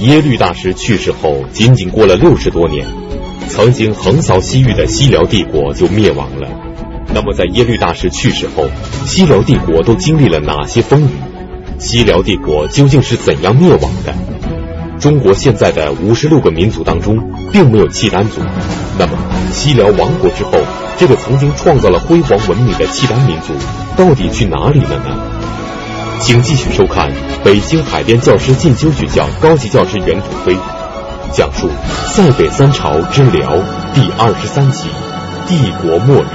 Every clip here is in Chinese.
耶律大石去世后，仅仅过了六十多年，曾经横扫西域的西辽帝国就灭亡了。那么，在耶律大石去世后，西辽帝国都经历了哪些风雨？西辽帝国究竟是怎样灭亡的？中国现在的五十六个民族当中，并没有契丹族。那么，西辽亡国之后，这个曾经创造了辉煌文明的契丹民族，到底去哪里了呢？请继续收看北京海淀教师进修学校高级教师袁土飞讲述《塞北三朝之辽》第二十三集《帝国末日》。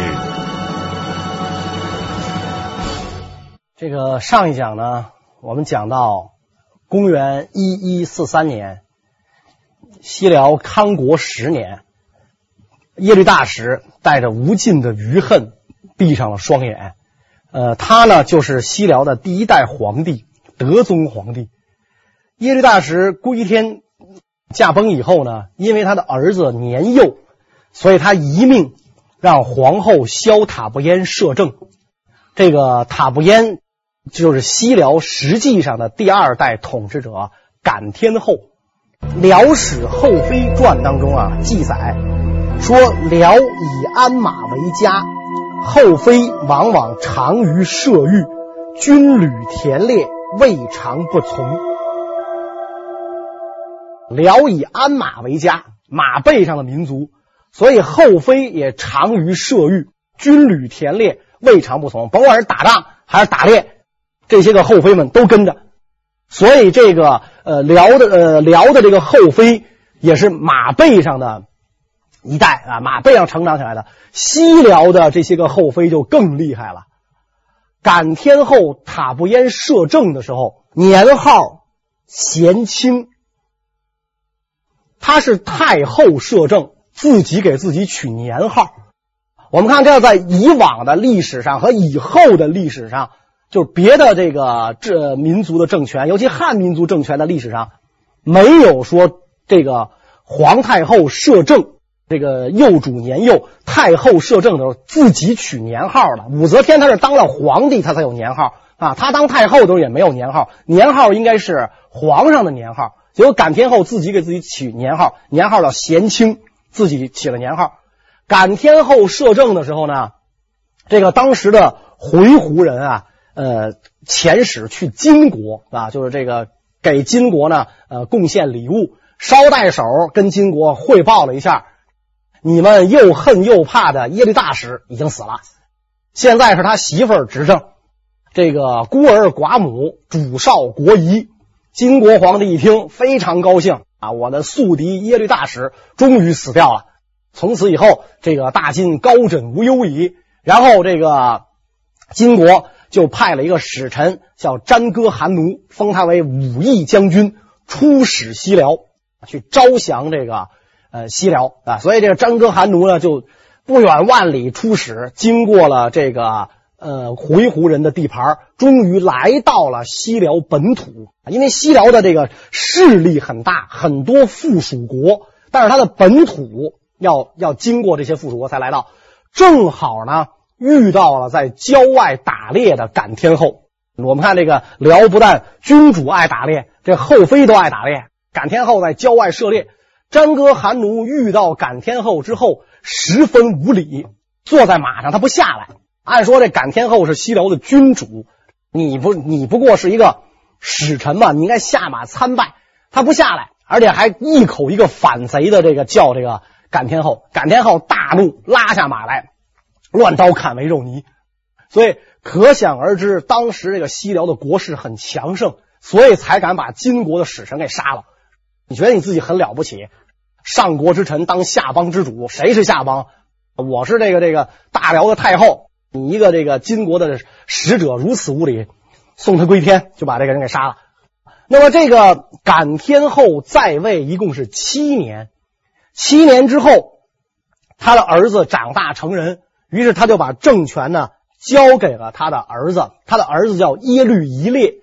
这个上一讲呢，我们讲到公元一一四三年，西辽康国十年，耶律大石带着无尽的余恨，闭上了双眼。呃，他呢就是西辽的第一代皇帝，德宗皇帝。耶律大石归天驾崩以后呢，因为他的儿子年幼，所以他遗命让皇后萧塔布烟摄政。这个塔布烟就是西辽实际上的第二代统治者感天后。《辽史后妃传》当中啊记载说，辽以鞍马为家。后妃往往长于射御，军旅田猎未尝不从。辽以鞍马为家，马背上的民族，所以后妃也长于射御，军旅田猎未尝不从。甭管是打仗还是打猎，这些个后妃们都跟着。所以这个呃辽的呃辽的这个后妃也是马背上的。一代啊，马背上成长起来的。西辽的这些个后妃就更厉害了。感天后塔布烟摄政的时候，年号贤清。他是太后摄政，自己给自己取年号。我们看，这在以往的历史上和以后的历史上，就是别的这个这民族的政权，尤其汉民族政权的历史上，没有说这个皇太后摄政。这个幼主年幼，太后摄政的时候自己取年号了。武则天她是当了皇帝，她才有年号啊。她当太后的时候也没有年号，年号应该是皇上的年号。结果感天后自己给自己取年号，年号叫贤清，自己起了年号。感天后摄政的时候呢，这个当时的回鶻人啊，呃，遣使去金国啊，就是这个给金国呢，呃，贡献礼物。捎带手跟金国汇报了一下。你们又恨又怕的耶律大使已经死了，现在是他媳妇儿执政，这个孤儿寡母，主少国疑。金国皇帝一听非常高兴啊，我的宿敌耶律大使终于死掉了，从此以后这个大金高枕无忧矣。然后这个金国就派了一个使臣叫詹哥韩奴，封他为武义将军，出使西辽，去招降这个。呃，西辽啊，所以这个张哥韩奴呢，就不远万里出使，经过了这个呃回鹘人的地盘，终于来到了西辽本土。因为西辽的这个势力很大，很多附属国，但是它的本土要要经过这些附属国才来到，正好呢遇到了在郊外打猎的感天后。我们看这个辽不但君主爱打猎，这后妃都爱打猎。感天后在郊外射猎。詹哥韩奴遇到感天后之后，十分无礼，坐在马上他不下来。按说这感天后是西辽的君主，你不你不过是一个使臣嘛，你应该下马参拜。他不下来，而且还一口一个反贼的这个叫这个感天后。感天后大怒，拉下马来，乱刀砍为肉泥。所以可想而知，当时这个西辽的国势很强盛，所以才敢把金国的使臣给杀了。你觉得你自己很了不起？上国之臣当下邦之主，谁是下邦？我是这个这个大辽的太后，你一个这个金国的使者如此无礼，送他归天，就把这个人给杀了。那么这个感天后在位一共是七年，七年之后，他的儿子长大成人，于是他就把政权呢交给了他的儿子，他的儿子叫耶律夷烈，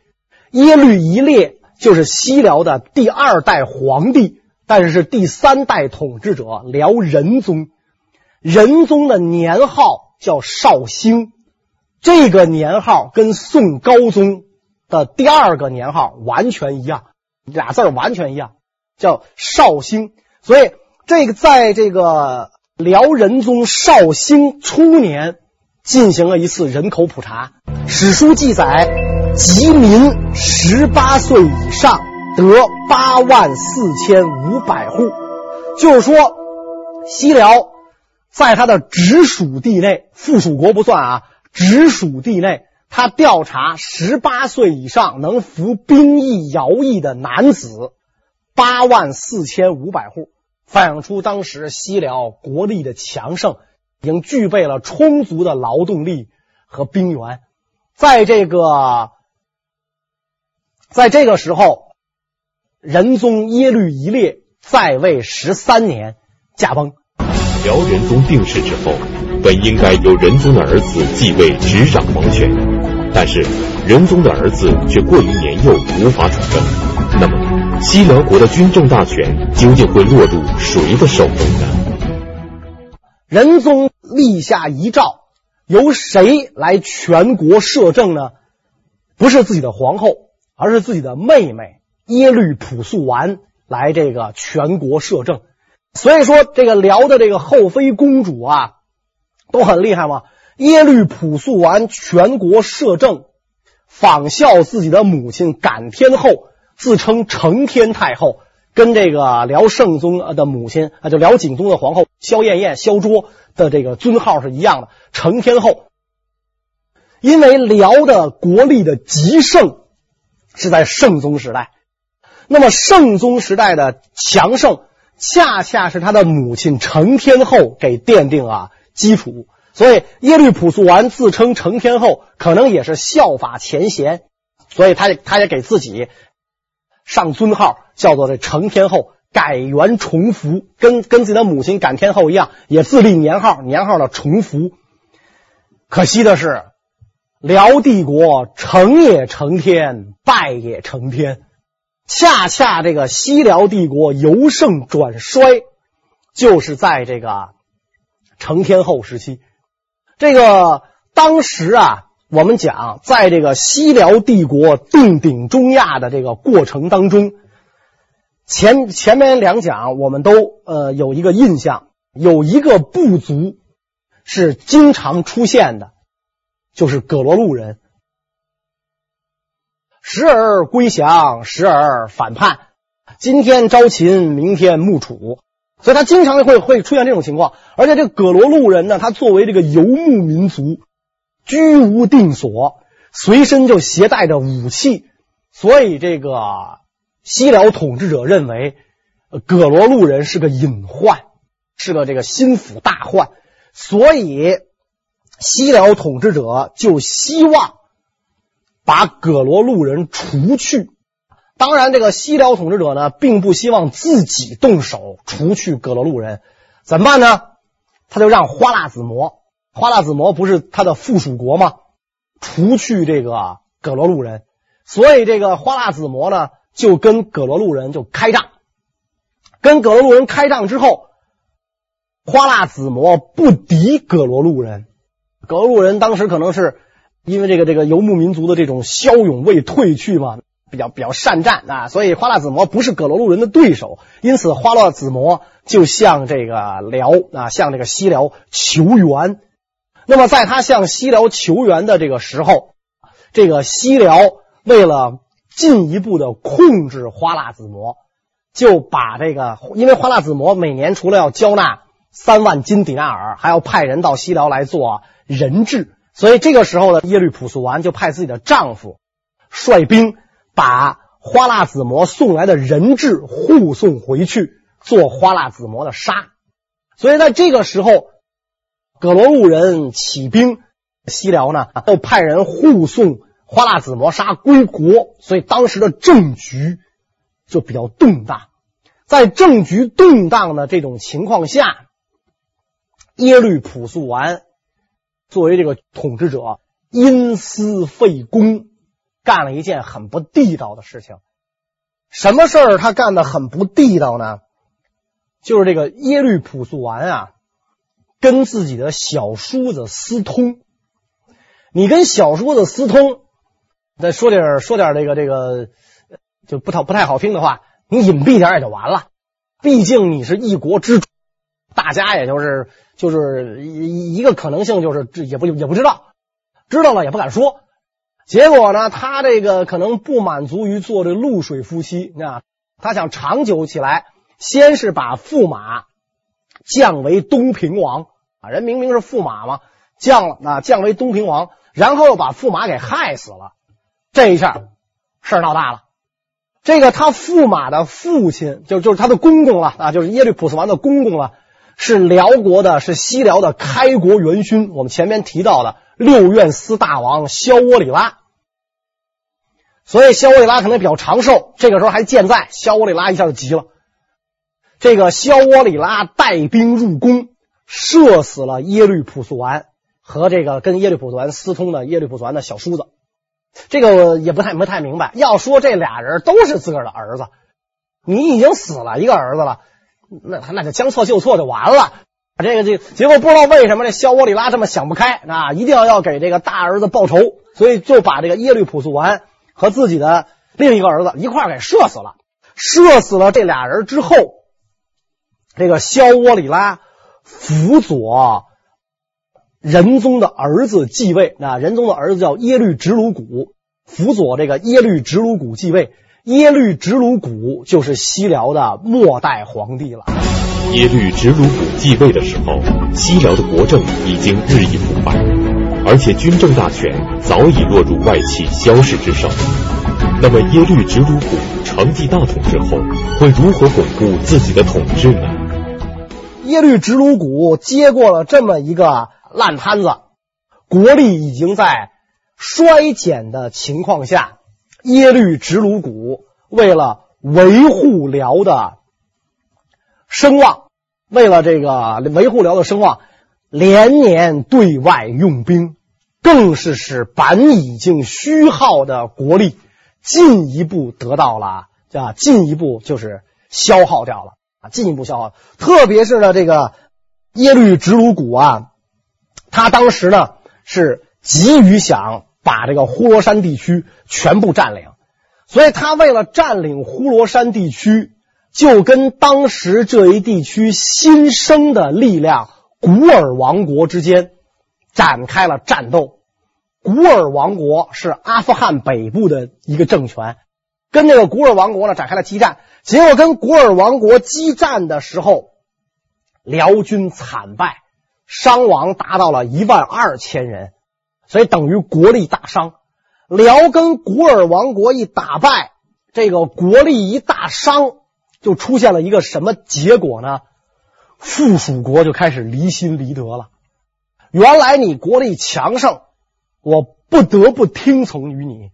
耶律夷烈。就是西辽的第二代皇帝，但是是第三代统治者辽仁宗。仁宗的年号叫绍兴，这个年号跟宋高宗的第二个年号完全一样，俩字完全一样。叫绍兴。所以这个在这个辽仁宗绍兴初年进行了一次人口普查，史书记载，吉民十八岁以上得八万四千五百户，就是说西辽在他的直属地内，附属国不算啊，直属地内。他调查十八岁以上能服兵役徭役的男子八万四千五百户，反映出当时西辽国力的强盛，已经具备了充足的劳动力和兵源。在这个，在这个时候，仁宗耶律夷烈在位十三年，驾崩。辽仁宗病逝之后，本应该由仁宗的儿子继位执掌皇权。但是仁宗的儿子却过于年幼，无法主政。那么西辽国的军政大权究竟会落入谁的手中呢？仁宗立下遗诏，由谁来全国摄政呢？不是自己的皇后，而是自己的妹妹耶律朴素完来这个全国摄政。所以说，这个辽的这个后妃公主啊，都很厉害嘛。耶律朴素完全国摄政，仿效自己的母亲感天后，自称承天太后，跟这个辽圣宗的母亲啊，就辽景宗的皇后萧燕燕、萧卓的这个尊号是一样的，承天后。因为辽的国力的极盛是在圣宗时代，那么圣宗时代的强盛，恰恰是他的母亲成天后给奠定了基础。所以耶律朴素完自称成天后，可能也是效法前贤，所以他他也给自己上尊号，叫做这成天后，改元崇福，跟跟自己的母亲感天后一样，也自立年号，年号的崇福。可惜的是，辽帝国成也成天，败也成天，恰恰这个西辽帝国由盛转衰，就是在这个成天后时期。这个当时啊，我们讲，在这个西辽帝国定鼎中亚的这个过程当中，前前面两讲我们都呃有一个印象，有一个部族是经常出现的，就是葛罗路人，时而归降，时而反叛，今天招秦，明天穆楚。所以他经常会会出现这种情况，而且这个葛罗路人呢，他作为这个游牧民族，居无定所，随身就携带着武器，所以这个西辽统治者认为，葛罗路人是个隐患，是个这个心腹大患，所以西辽统治者就希望把葛罗路人除去。当然，这个西辽统治者呢，并不希望自己动手除去葛罗路人，怎么办呢？他就让花剌子模，花剌子模不是他的附属国吗？除去这个葛罗路人，所以这个花剌子模呢，就跟葛罗路人就开战。跟葛罗路人开战之后，花剌子模不敌葛罗路人，葛罗路人当时可能是因为这个这个游牧民族的这种骁勇未退去嘛。比较比较善战啊，所以花剌子模不是葛罗路人的对手，因此花剌子模就向这个辽啊，向这个西辽求援。那么在他向西辽求援的这个时候，这个西辽为了进一步的控制花剌子模，就把这个，因为花剌子模每年除了要交纳三万金底纳尔，还要派人到西辽来做人质，所以这个时候呢，耶律朴素完就派自己的丈夫率兵。把花剌子模送来的人质护送回去，做花剌子模的杀。所以在这个时候，葛罗路人起兵，西辽呢又派人护送花剌子模杀归国，所以当时的政局就比较动荡。在政局动荡的这种情况下，耶律朴素完作为这个统治者，因私废公。干了一件很不地道的事情，什么事儿他干的很不地道呢？就是这个耶律朴素完啊，跟自己的小叔子私通。你跟小叔子私通，再说点说点这个这个就不太不太好听的话，你隐蔽点也就完了。毕竟你是一国之主，大家也就是就是一一个可能性，就是这也不也不知道，知道了也不敢说。结果呢，他这个可能不满足于做这露水夫妻，啊他想长久起来，先是把驸马降为东平王啊，人明明是驸马嘛，降了啊，降为东平王，然后又把驸马给害死了，这一下事儿闹大了。这个他驸马的父亲，就就是他的公公了啊，就是耶律普斯王的公公了，是辽国的，是西辽的开国元勋，我们前面提到的六院司大王萧窝里拉。所以萧窝里拉可能比较长寿，这个时候还健在，萧窝里拉一下就急了。这个萧窝里拉带兵入宫，射死了耶律普素完和这个跟耶律普素完私通的耶律普素完的小叔子。这个也不太不太明白。要说这俩人都是自个儿的儿子，你已经死了一个儿子了，那那就将错就错就完了。这个这个、结果不知道为什么这萧窝里拉这么想不开啊，一定要要给这个大儿子报仇，所以就把这个耶律普素完和自己的另一个儿子一块给射死了。射死了这俩人之后，这个萧窝里拉辅佐。仁宗的儿子继位，啊，仁宗的儿子叫耶律直鲁古，辅佐这个耶律直鲁古继位。耶律直鲁古就是西辽的末代皇帝了。耶律直鲁古继位的时候，西辽的国政已经日益腐败，而且军政大权早已落入外戚萧氏之手。那么，耶律直鲁古承继大统之后，会如何巩固自己的统治呢？耶律直鲁古接过了这么一个。烂摊子，国力已经在衰减的情况下，耶律直鲁古为了维护辽的声望，为了这个维护辽的声望，连年对外用兵，更是使本已经虚耗的国力进一步得到了啊，进一步就是消耗掉了啊，进一步消耗。特别是呢，这个耶律直鲁古啊。他当时呢是急于想把这个呼罗珊地区全部占领，所以他为了占领呼罗珊地区，就跟当时这一地区新生的力量古尔王国之间展开了战斗。古尔王国是阿富汗北部的一个政权，跟那个古尔王国呢展开了激战。结果跟古尔王国激战的时候，辽军惨败。伤亡达到了一万二千人，所以等于国力大伤。辽跟古尔王国一打败，这个国力一大伤，就出现了一个什么结果呢？附属国就开始离心离德了。原来你国力强盛，我不得不听从于你，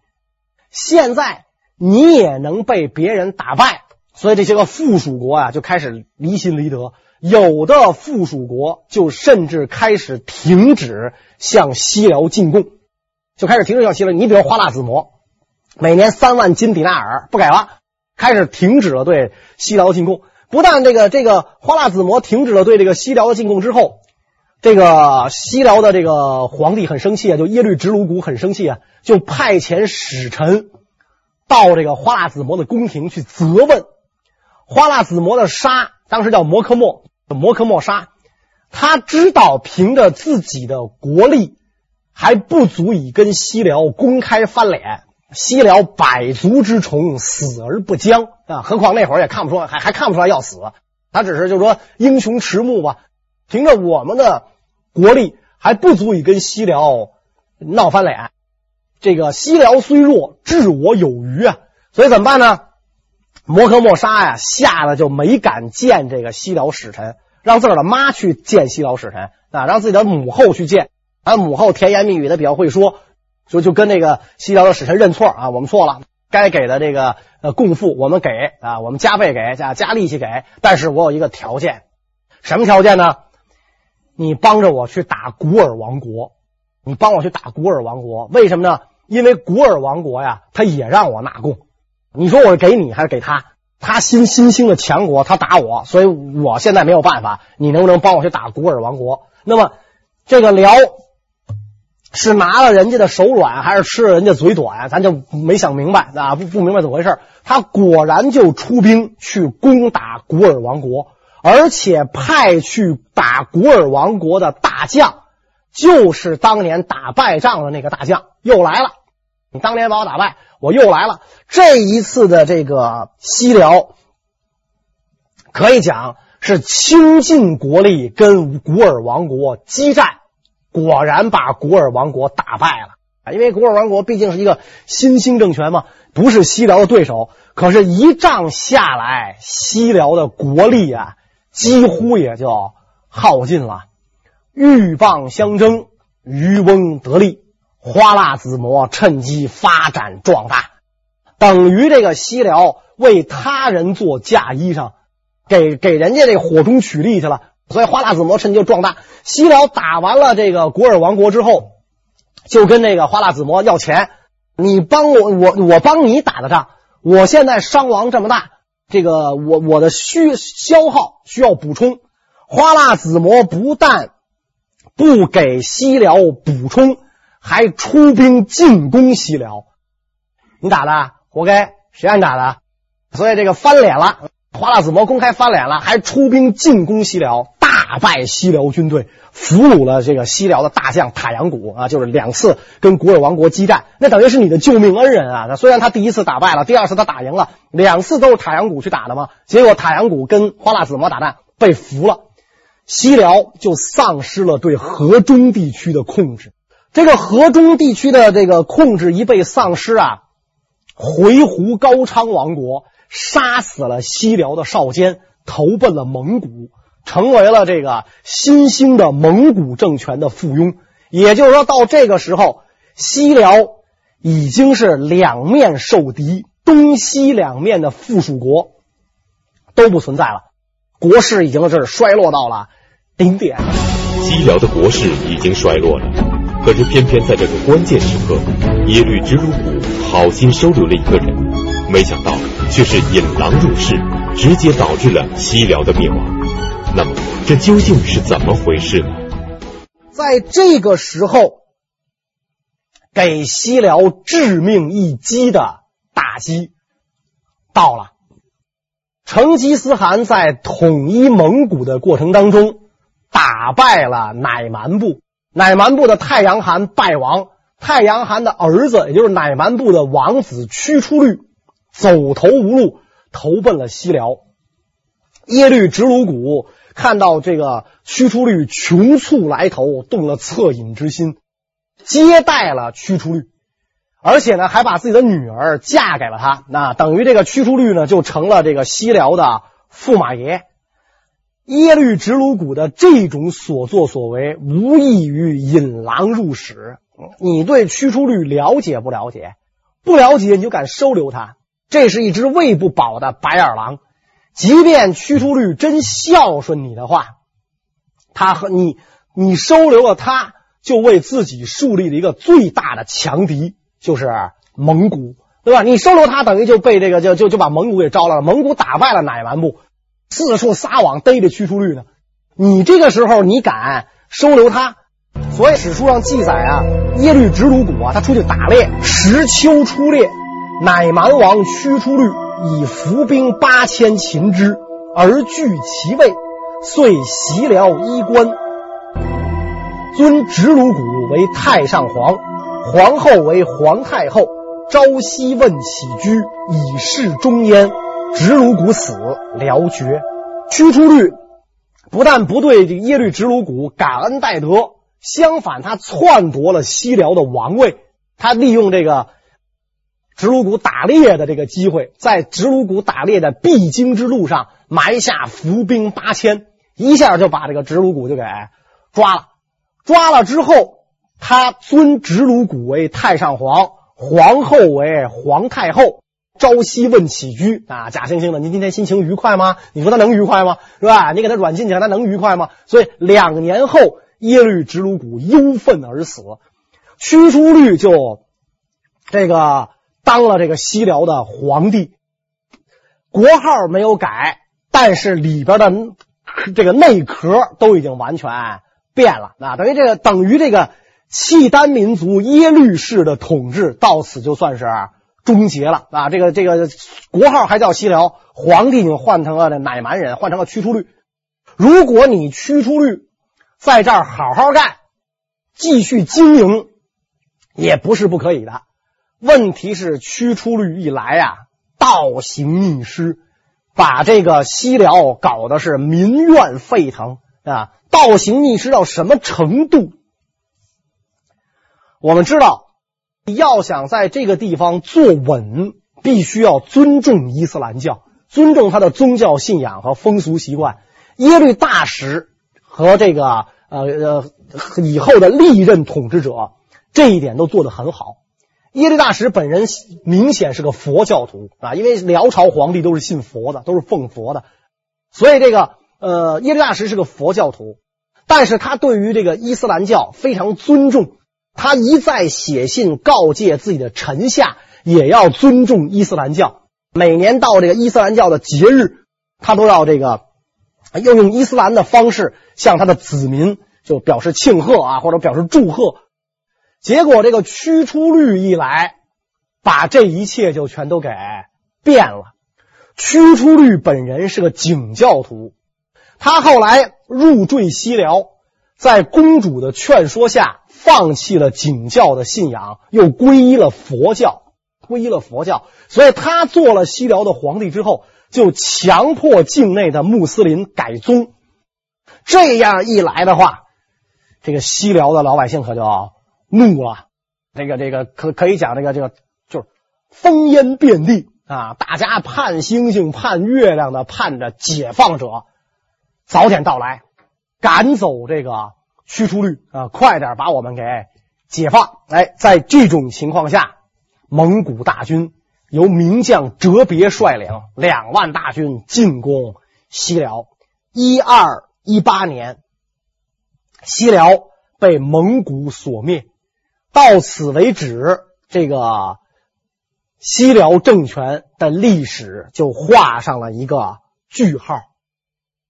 现在你也能被别人打败，所以这些个附属国啊就开始离心离德。有的附属国就甚至开始停止向西辽进贡，就开始停止向西辽。你比如花剌子模，每年三万金迪纳尔不给了，开始停止了对西辽进贡。不但这个这个花剌子模停止了对这个西辽的进贡之后，这个西辽的这个皇帝很生气啊，就耶律直鲁古很生气啊，就派遣使臣到这个花剌子模的宫廷去责问花剌子模的沙，当时叫摩科莫。摩科莫沙，他知道凭着自己的国力还不足以跟西辽公开翻脸，西辽百足之虫，死而不僵啊！何况那会儿也看不出来，还还看不出来要死，他只是就说英雄迟暮吧。凭着我们的国力还不足以跟西辽闹翻脸，这个西辽虽弱，治我有余啊！所以怎么办呢？摩诃莫沙呀，吓得就没敢见这个西辽使臣，让自个儿的妈去见西辽使臣啊，让自己的母后去见。啊，母后甜言蜜语的比较会说，就就跟那个西辽的使臣认错啊，我们错了，该给的这个呃贡赋我们给啊，我们加倍给加加力气给，但是我有一个条件，什么条件呢？你帮着我去打古尔王国，你帮我去打古尔王国，为什么呢？因为古尔王国呀，他也让我纳贡。你说我是给你还是给他？他新新兴的强国，他打我，所以我现在没有办法。你能不能帮我去打古尔王国？那么这个辽是拿了人家的手软，还是吃了人家嘴短？咱就没想明白啊，不不明白怎么回事。他果然就出兵去攻打古尔王国，而且派去打古尔王国的大将，就是当年打败仗的那个大将，又来了。你当年把我打败，我又来了。这一次的这个西辽，可以讲是倾尽国力跟古尔王国激战。果然把古尔王国打败了啊！因为古尔王国毕竟是一个新兴政权嘛，不是西辽的对手。可是，一仗下来，西辽的国力啊，几乎也就耗尽了。鹬蚌相争，渔翁得利，花剌子模趁机发展壮大，等于这个西辽为他人做嫁衣裳，给给人家这火中取栗去了。所以花剌子模趁机壮大。西辽打完了这个古尔王国之后，就跟那个花剌子模要钱。你帮我，我我帮你打的仗，我现在伤亡这么大，这个我我的需消耗需要补充。花剌子模不但不给西辽补充，还出兵进攻西辽。你打的活该，谁让你打的？所以这个翻脸了。花剌子模公开翻脸了，还出兵进攻西辽，大败西辽军队，俘虏了这个西辽的大将塔阳谷啊，就是两次跟古尔王国激战，那等于是你的救命恩人啊。那虽然他第一次打败了，第二次他打赢了，两次都是塔阳谷去打的嘛。结果塔阳谷跟花剌子模打战被俘了，西辽就丧失了对河中地区的控制。这个河中地区的这个控制一被丧失啊，回鹘高昌王国。杀死了西辽的少监，投奔了蒙古，成为了这个新兴的蒙古政权的附庸。也就是说，到这个时候，西辽已经是两面受敌，东西两面的附属国都不存在了，国势已经是衰落到了顶点。西辽的国势已经衰落了，可是偏偏在这个关键时刻，耶律直鲁古好心收留了一个人。没想到却是引狼入室，直接导致了西辽的灭亡。那么，这究竟是怎么回事呢？在这个时候，给西辽致命一击的打击到了。成吉思汗在统一蒙古的过程当中，打败了乃蛮部，乃蛮部的太阳汗败亡，太阳汗的儿子，也就是乃蛮部的王子屈出律。走投无路，投奔了西辽。耶律直鲁古看到这个屈出律穷促来投，动了恻隐之心，接待了屈出律，而且呢，还把自己的女儿嫁给了他。那等于这个屈出律呢，就成了这个西辽的驸马爷。耶律直鲁古的这种所作所为，无异于引狼入室。你对屈出律了解不了解？不了解，你就敢收留他？这是一只喂不饱的白眼狼，即便屈出律真孝顺你的话，他和你，你收留了他，就为自己树立了一个最大的强敌，就是蒙古，对吧？你收留他，等于就被这个就就就把蒙古给招来了。蒙古打败了乃蛮部，四处撒网逮着屈出律呢。你这个时候你敢收留他？所以史书上记载啊，耶律直鲁古啊，他出去打猎，时秋出猎。乃蛮王屈出律以伏兵八千擒之，而据其位，遂袭辽衣冠，尊直鲁古为太上皇，皇后为皇太后，朝夕问起居，以示忠焉。直鲁古死，辽绝。屈出律不但不对这耶律直鲁古感恩戴德，相反，他篡夺了西辽的王位，他利用这个。直鲁古打猎的这个机会，在直鲁古打猎的必经之路上埋下伏兵八千，一下就把这个直鲁古就给抓了。抓了之后，他尊直鲁古为太上皇，皇后为皇太后，朝夕问起居啊，假惺惺的。您今天心情愉快吗？你说他能愉快吗？是吧？你给他软禁起来，他能愉快吗？所以两年后，耶律直鲁古忧愤而死，屈出律就这个。当了这个西辽的皇帝，国号没有改，但是里边的这个内壳都已经完全变了啊！等于这个等于这个契丹民族耶律氏的统治到此就算是终结了啊！这个这个国号还叫西辽，皇帝已经换成了乃蛮人，换成了屈出律。如果你屈出律在这儿好好干，继续经营，也不是不可以的。问题是屈出律一来啊，倒行逆施，把这个西辽搞得是民怨沸腾啊！倒行逆施到什么程度？我们知道。要想在这个地方坐稳，必须要尊重伊斯兰教，尊重他的宗教信仰和风俗习惯。耶律大石和这个呃呃以后的历任统治者这一点都做得很好。耶律大石本人明显是个佛教徒啊，因为辽朝皇帝都是信佛的，都是奉佛的，所以这个呃耶律大石是个佛教徒，但是他对于这个伊斯兰教非常尊重。他一再写信告诫自己的臣下，也要尊重伊斯兰教。每年到这个伊斯兰教的节日，他都要这个要用伊斯兰的方式向他的子民就表示庆贺啊，或者表示祝贺。结果这个屈出律一来，把这一切就全都给变了。屈出律本人是个景教徒，他后来入赘西辽，在公主的劝说下。放弃了景教的信仰，又皈依了佛教，皈依了佛教。所以他做了西辽的皇帝之后，就强迫境内的穆斯林改宗。这样一来的话，这个西辽的老百姓可就怒了。这个这个可可以讲，这个这个就是烽烟遍地啊！大家盼星星盼月亮的盼着解放者早点到来，赶走这个。驱除率啊，快点把我们给解放！哎，在这种情况下，蒙古大军由名将哲别率领，两万大军进攻西辽。一二一八年，西辽被蒙古所灭。到此为止，这个西辽政权的历史就画上了一个句号。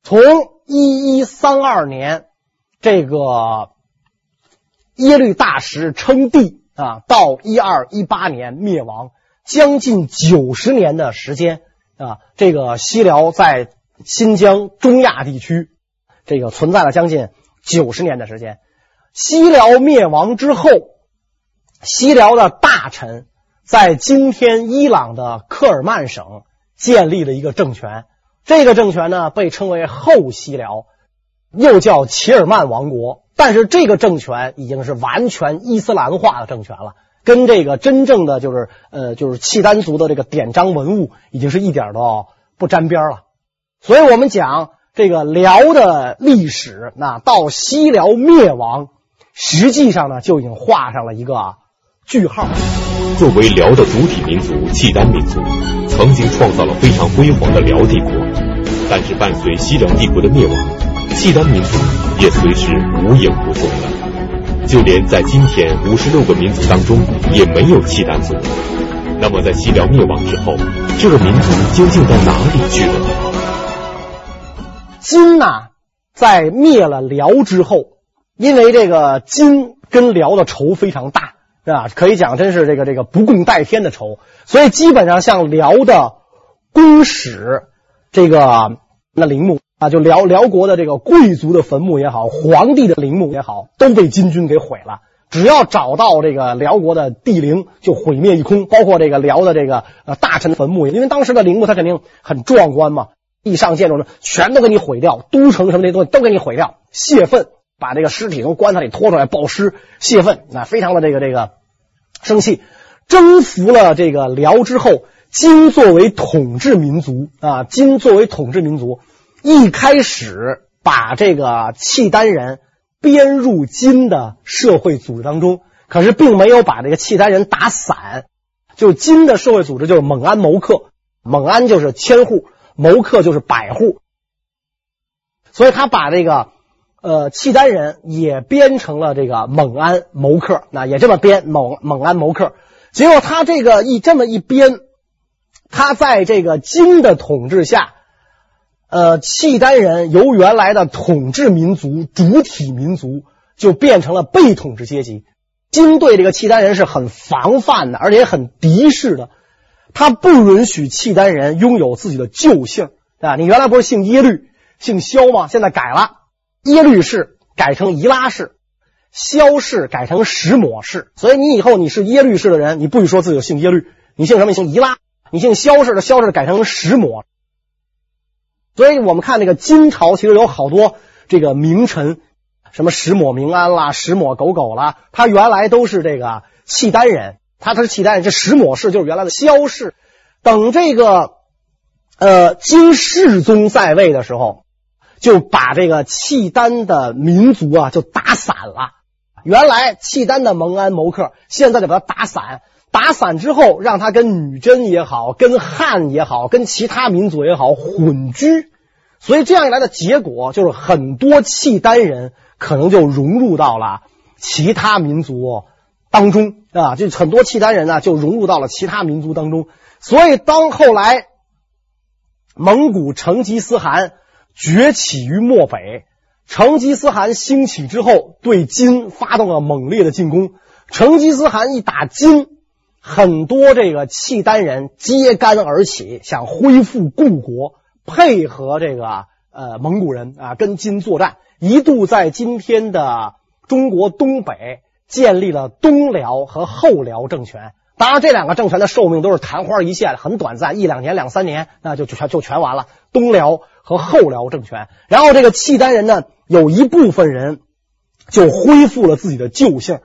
从一一三二年。这个耶律大石称帝啊，到一二一八年灭亡，将近九十年的时间啊。这个西辽在新疆中亚地区，这个存在了将近九十年的时间。西辽灭亡之后，西辽的大臣在今天伊朗的科尔曼省建立了一个政权，这个政权呢被称为后西辽。又叫齐尔曼王国，但是这个政权已经是完全伊斯兰化的政权了，跟这个真正的就是呃就是契丹族的这个典章文物已经是一点都不沾边了。所以我们讲这个辽的历史，那到西辽灭亡，实际上呢就已经画上了一个句号。作为辽的主体民族，契丹民族曾经创造了非常辉煌的辽帝国，但是伴随西辽帝国的灭亡。契丹民族也随之无影无踪了，就连在今天五十六个民族当中也没有契丹族。那么在西辽灭亡之后，这个民族究竟到哪里去了呢？金呐，在灭了辽之后，因为这个金跟辽的仇非常大，是吧？可以讲真是这个这个不共戴天的仇，所以基本上像辽的公使，这个那陵墓。啊，就辽辽国的这个贵族的坟墓也好，皇帝的陵墓也好，都被金军给毁了。只要找到这个辽国的帝陵，就毁灭一空，包括这个辽的这个呃大臣的坟墓，因为当时的陵墓它肯定很壮观嘛，地上建筑呢全都给你毁掉，都城什么这些东西都给你毁掉，泄愤，把这个尸体从棺材里拖出来暴尸泄愤，那非常的这个这个生气。征服了这个辽之后，金作为统治民族啊，金作为统治民族。一开始把这个契丹人编入金的社会组织当中，可是并没有把这个契丹人打散。就金的社会组织就是蒙安谋克，蒙安就是千户，谋克就是百户，所以他把这个呃契丹人也编成了这个蒙安谋克，那也这么编蒙蒙安谋克。结果他这个一这么一编，他在这个金的统治下。呃，契丹人由原来的统治民族、主体民族，就变成了被统治阶级。金对这个契丹人是很防范的，而且很敌视的。他不允许契丹人拥有自己的旧姓啊！你原来不是姓耶律、姓萧吗？现在改了，耶律氏改成伊拉氏，萧氏改成石抹氏。所以你以后你是耶律氏的人，你不许说自己姓耶律，你姓什么？你姓伊拉。你姓萧氏的，萧氏改成石抹。所以我们看这个金朝，其实有好多这个名臣，什么石抹明安啦、石抹狗狗啦，他原来都是这个契丹人。他他是契丹人，这石抹氏就是原来的萧氏。等这个呃金世宗在位的时候，就把这个契丹的民族啊就打散了。原来契丹的蒙安谋克，现在就把他打散。打散之后，让他跟女真也好，跟汉也好，跟其他民族也好混居。所以这样一来的结果，就是很多契丹人可能就融入到了其他民族当中。啊，就很多契丹人呢，就融入到了其他民族当中。所以，当后来蒙古成吉思汗崛起于漠北，成吉思汗兴起之后，对金发动了猛烈的进攻。成吉思汗一打金，很多这个契丹人揭竿而起，想恢复故国，配合这个呃蒙古人啊，跟金作战，一度在今天的中国东北。建立了东辽和后辽政权，当然这两个政权的寿命都是昙花一现，很短暂，一两年、两三年，那就全就全完了。东辽和后辽政权，然后这个契丹人呢，有一部分人就恢复了自己的旧姓。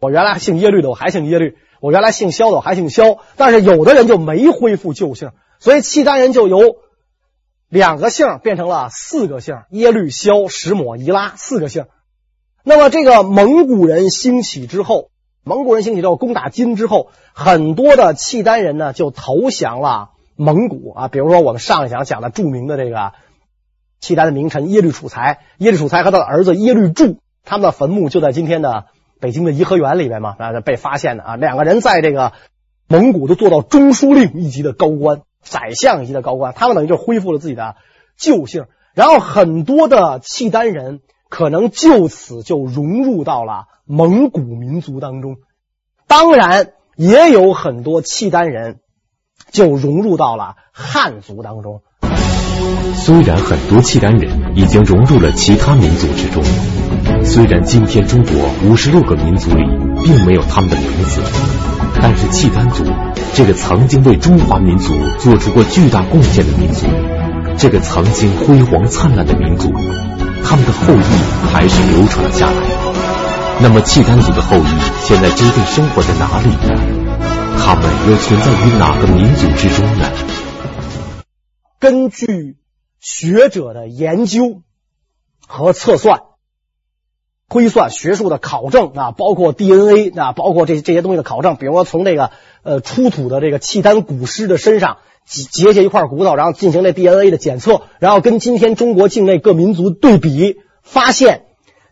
我原来姓耶律的，我还姓耶律；我原来姓萧的，我还姓萧。但是有的人就没恢复旧姓，所以契丹人就由两个姓变成了四个姓：耶律、萧、石抹、伊拉四个姓。那么，这个蒙古人兴起之后，蒙古人兴起之后攻打金之后，很多的契丹人呢就投降了蒙古啊。比如说，我们上一讲讲的著名的这个契丹的名臣耶律楚材，耶律楚材和他的儿子耶律柱，他们的坟墓就在今天的北京的颐和园里边嘛啊，被发现的啊。两个人在这个蒙古都做到中书令一级的高官，宰相一级的高官，他们等于就恢复了自己的旧姓，然后很多的契丹人。可能就此就融入到了蒙古民族当中，当然也有很多契丹人就融入到了汉族当中。虽然很多契丹人已经融入了其他民族之中，虽然今天中国五十六个民族里并没有他们的名字，但是契丹族这个曾经为中华民族做出过巨大贡献的民族，这个曾经辉煌灿烂的民族。他们的后裔还是流传了下来。那么，契丹族的后裔现在究竟生活在哪里呢？他们又存在于哪个民族之中呢？根据学者的研究和测算、推算、学术的考证啊，包括 DNA 啊，包括这这些东西的考证，比如说从这个呃出土的这个契丹古尸的身上。结结下一块骨头，然后进行那 DNA 的检测，然后跟今天中国境内各民族对比，发现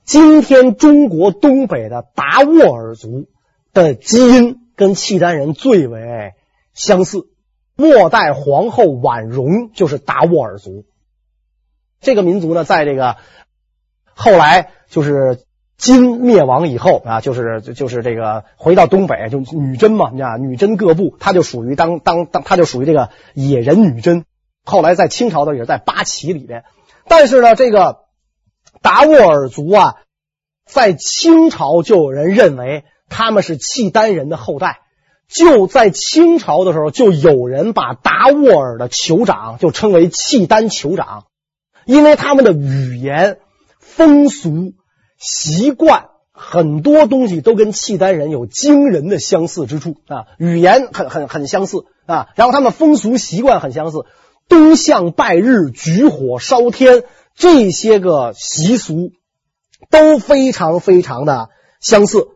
今天中国东北的达斡尔族的基因跟契丹人最为相似。末代皇后婉容就是达斡尔族。这个民族呢，在这个后来就是。金灭亡以后啊，就是就是这个回到东北，就女真嘛，你知道女真各部，他就属于当当当，他就属于这个野人女真。后来在清朝的也是在八旗里边，但是呢，这个达斡尔族啊，在清朝就有人认为他们是契丹人的后代。就在清朝的时候，就有人把达斡尔的酋长就称为契丹酋长，因为他们的语言风俗。习惯很多东西都跟契丹人有惊人的相似之处啊，语言很很很相似啊，然后他们风俗习惯很相似，东向拜日、举火烧天这些个习俗都非常非常的相似。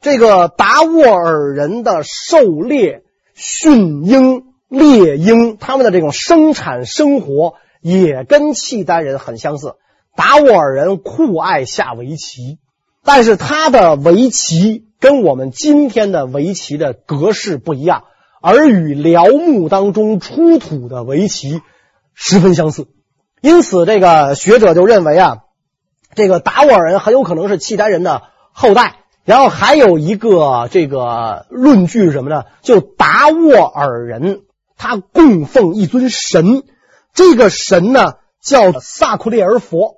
这个达斡尔人的狩猎、驯鹰、猎鹰，他们的这种生产生活也跟契丹人很相似。达斡尔人酷爱下围棋，但是他的围棋跟我们今天的围棋的格式不一样，而与辽墓当中出土的围棋十分相似。因此，这个学者就认为啊，这个达斡尔人很有可能是契丹人的后代，然后还有一个这个论据是什么呢？就达斡尔人他供奉一尊神，这个神呢叫萨库列尔佛。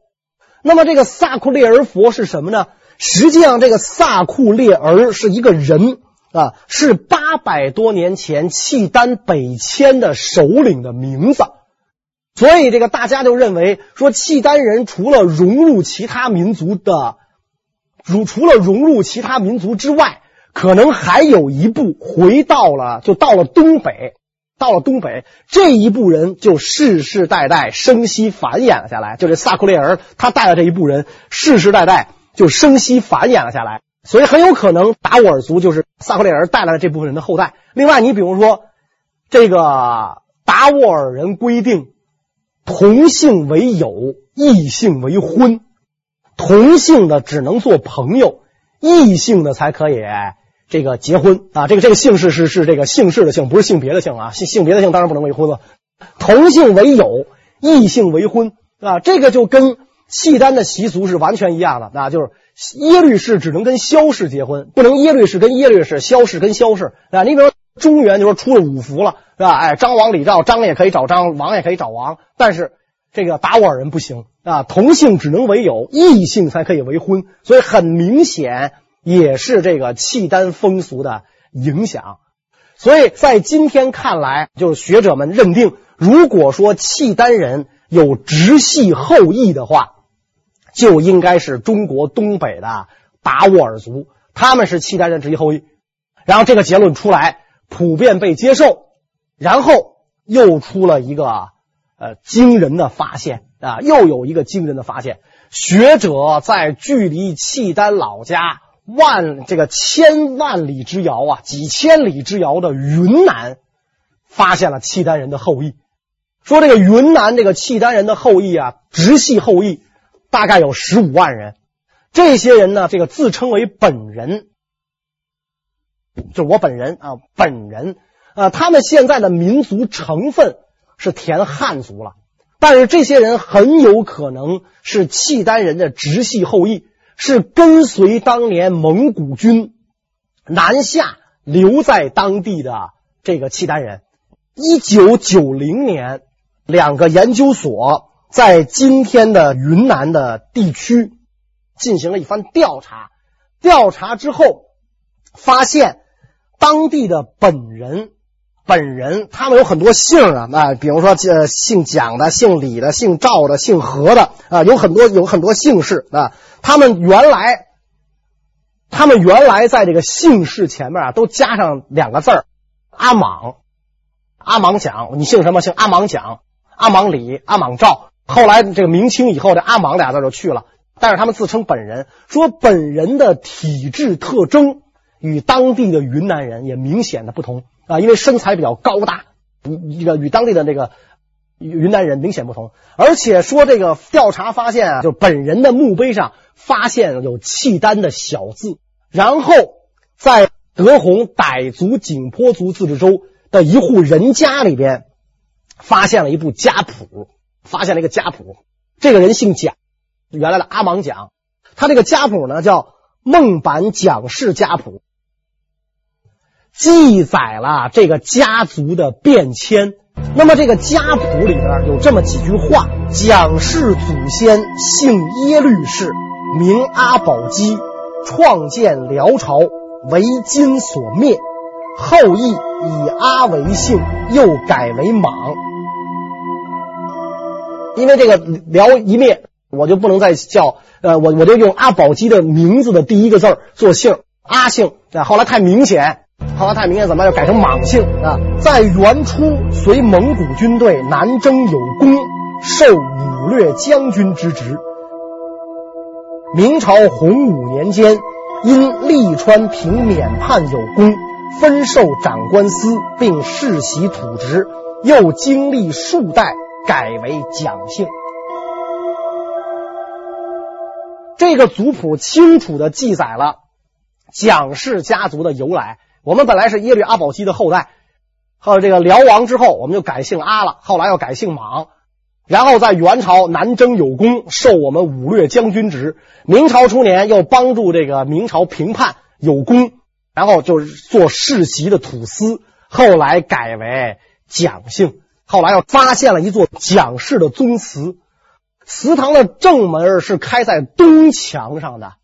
那么这个萨库列尔佛是什么呢？实际上这个萨库列尔是一个人啊，是八百多年前契丹北迁的首领的名字。所以这个大家就认为说，契丹人除了融入其他民族的，如除了融入其他民族之外，可能还有一步回到了，就到了东北。到了东北，这一部人就世世代代生息繁衍了下来。就这萨库列尔，他带的这一部人，世世代代就生息繁衍了下来。所以很有可能达斡尔族就是萨库列尔带来的这部分人的后代。另外，你比如说，这个达斡尔人规定，同姓为友，异姓为婚。同姓的只能做朋友，异性的才可以。这个结婚啊，这个这个姓氏是是这个姓氏的姓，不是性别的姓啊。性性别的姓当然不能为婚了。同姓为友，异姓为婚啊。这个就跟契丹的习俗是完全一样的，那就是耶律氏只能跟萧氏结婚，不能耶律氏跟耶律氏，萧氏跟萧氏啊。你比如说中原就说出了五福了，是吧？哎，张王李赵，张也可以找张，王也可以找王，但是这个达斡尔人不行啊。同姓只能为友，异姓才可以为婚，所以很明显。也是这个契丹风俗的影响，所以在今天看来，就是学者们认定，如果说契丹人有直系后裔的话，就应该是中国东北的达斡尔族，他们是契丹人直系后裔。然后这个结论出来，普遍被接受，然后又出了一个呃惊人的发现啊，又有一个惊人的发现，学者在距离契丹老家。万这个千万里之遥啊，几千里之遥的云南，发现了契丹人的后裔。说这个云南这个契丹人的后裔啊，直系后裔大概有十五万人。这些人呢，这个自称为本人，就我本人啊，本人啊，他们现在的民族成分是填汉族了，但是这些人很有可能是契丹人的直系后裔。是跟随当年蒙古军南下留在当地的这个契丹人。一九九零年，两个研究所在今天的云南的地区进行了一番调查。调查之后，发现当地的本人本人，他们有很多姓啊，啊，比如说这姓蒋的、姓李的、姓赵的、姓何的啊，有很多有很多姓氏啊。他们原来，他们原来在这个姓氏前面啊，都加上两个字儿，阿莽，阿莽蒋，你姓什么？姓阿莽蒋，阿莽李，阿莽赵。后来这个明清以后，这阿莽俩字就去了。但是他们自称本人，说本人的体质特征与当地的云南人也明显的不同啊，因为身材比较高大，这个与当地的那个。云南人明显不同，而且说这个调查发现啊，就本人的墓碑上发现有契丹的小字，然后在德宏傣族景颇族自治州的一户人家里边发现了一部家谱，发现了一个家谱，这个人姓蒋，原来的阿芒蒋，他这个家谱呢叫孟版蒋氏家谱，记载了这个家族的变迁。那么这个家谱里边有这么几句话：蒋氏祖先姓耶律氏，名阿保机，创建辽朝，为金所灭。后裔以阿为姓，又改为莽。因为这个辽一灭，我就不能再叫呃，我我就用阿保机的名字的第一个字做姓，阿姓。后来太明显。后来太明显，怎么要改成莽姓啊？在元初，随蒙古军队南征有功，授武略将军之职。明朝洪武年间，因利川平免叛有功，分授长官司，并世袭土职，又经历数代，改为蒋姓。这个族谱清楚地记载了蒋氏家族的由来。我们本来是耶律阿保机的后代，后来这个辽亡之后，我们就改姓阿了。后来又改姓莽，然后在元朝南征有功，授我们武略将军职。明朝初年又帮助这个明朝平叛，有功，然后就是做世袭的土司，后来改为蒋姓，后来又发现了一座蒋氏的宗祠，祠堂的正门是开在东墙上的，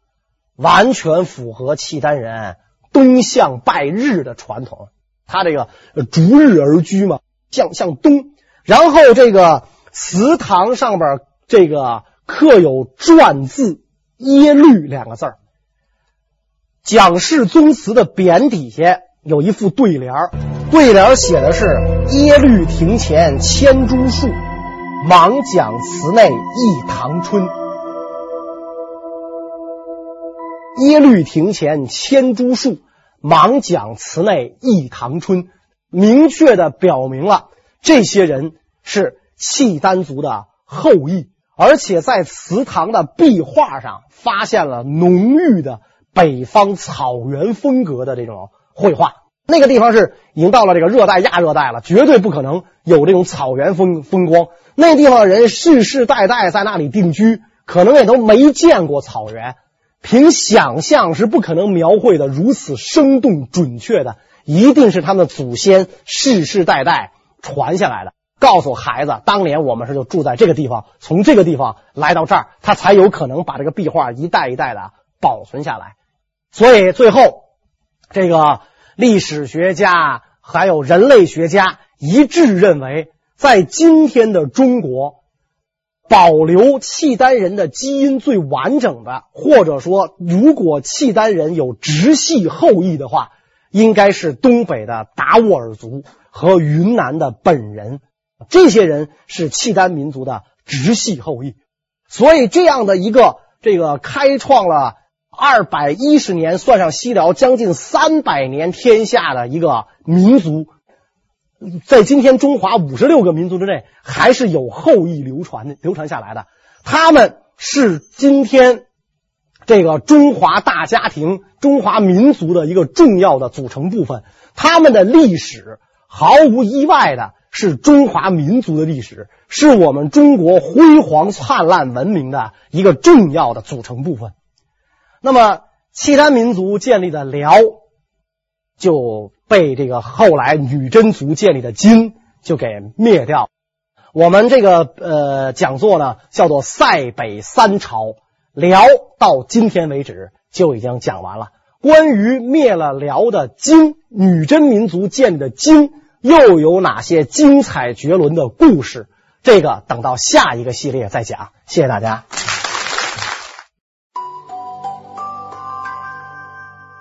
完全符合契丹人东向拜日的传统。他这个逐日而居嘛，向向东，然后这个祠堂上边这个刻有篆字“耶律”两个字儿。蒋氏宗祠的匾底下有一副对联，对联写的是“耶律亭前千株树，莽蒋祠内一堂春”。耶律庭前千株树，芒讲祠内一堂春，明确的表明了这些人是契丹族的后裔，而且在祠堂的壁画上发现了浓郁的。北方草原风格的这种绘画，那个地方是已经到了这个热带亚热带了，绝对不可能有这种草原风风光。那地方的人世世代代在那里定居，可能也都没见过草原，凭想象是不可能描绘的如此生动准确的，一定是他们祖先世世代代传下来的。告诉孩子，当年我们是就住在这个地方，从这个地方来到这儿，他才有可能把这个壁画一代一代的保存下来。所以最后，这个历史学家还有人类学家一致认为，在今天的中国，保留契丹人的基因最完整的，或者说，如果契丹人有直系后裔的话，应该是东北的达斡尔族和云南的本人，这些人是契丹民族的直系后裔。所以，这样的一个这个开创了。二百一十年，算上西辽，将近三百年天下的一个民族，在今天中华五十六个民族之内，还是有后裔流传流传下来的。他们是今天这个中华大家庭、中华民族的一个重要的组成部分。他们的历史毫无意外的是中华民族的历史，是我们中国辉煌灿烂文明的一个重要的组成部分。那么，契丹民族建立的辽就被这个后来女真族建立的金就给灭掉。我们这个呃讲座呢叫做“塞北三朝”，辽到今天为止就已经讲完了。关于灭了辽的金，女真民族建立的金又有哪些精彩绝伦的故事？这个等到下一个系列再讲。谢谢大家。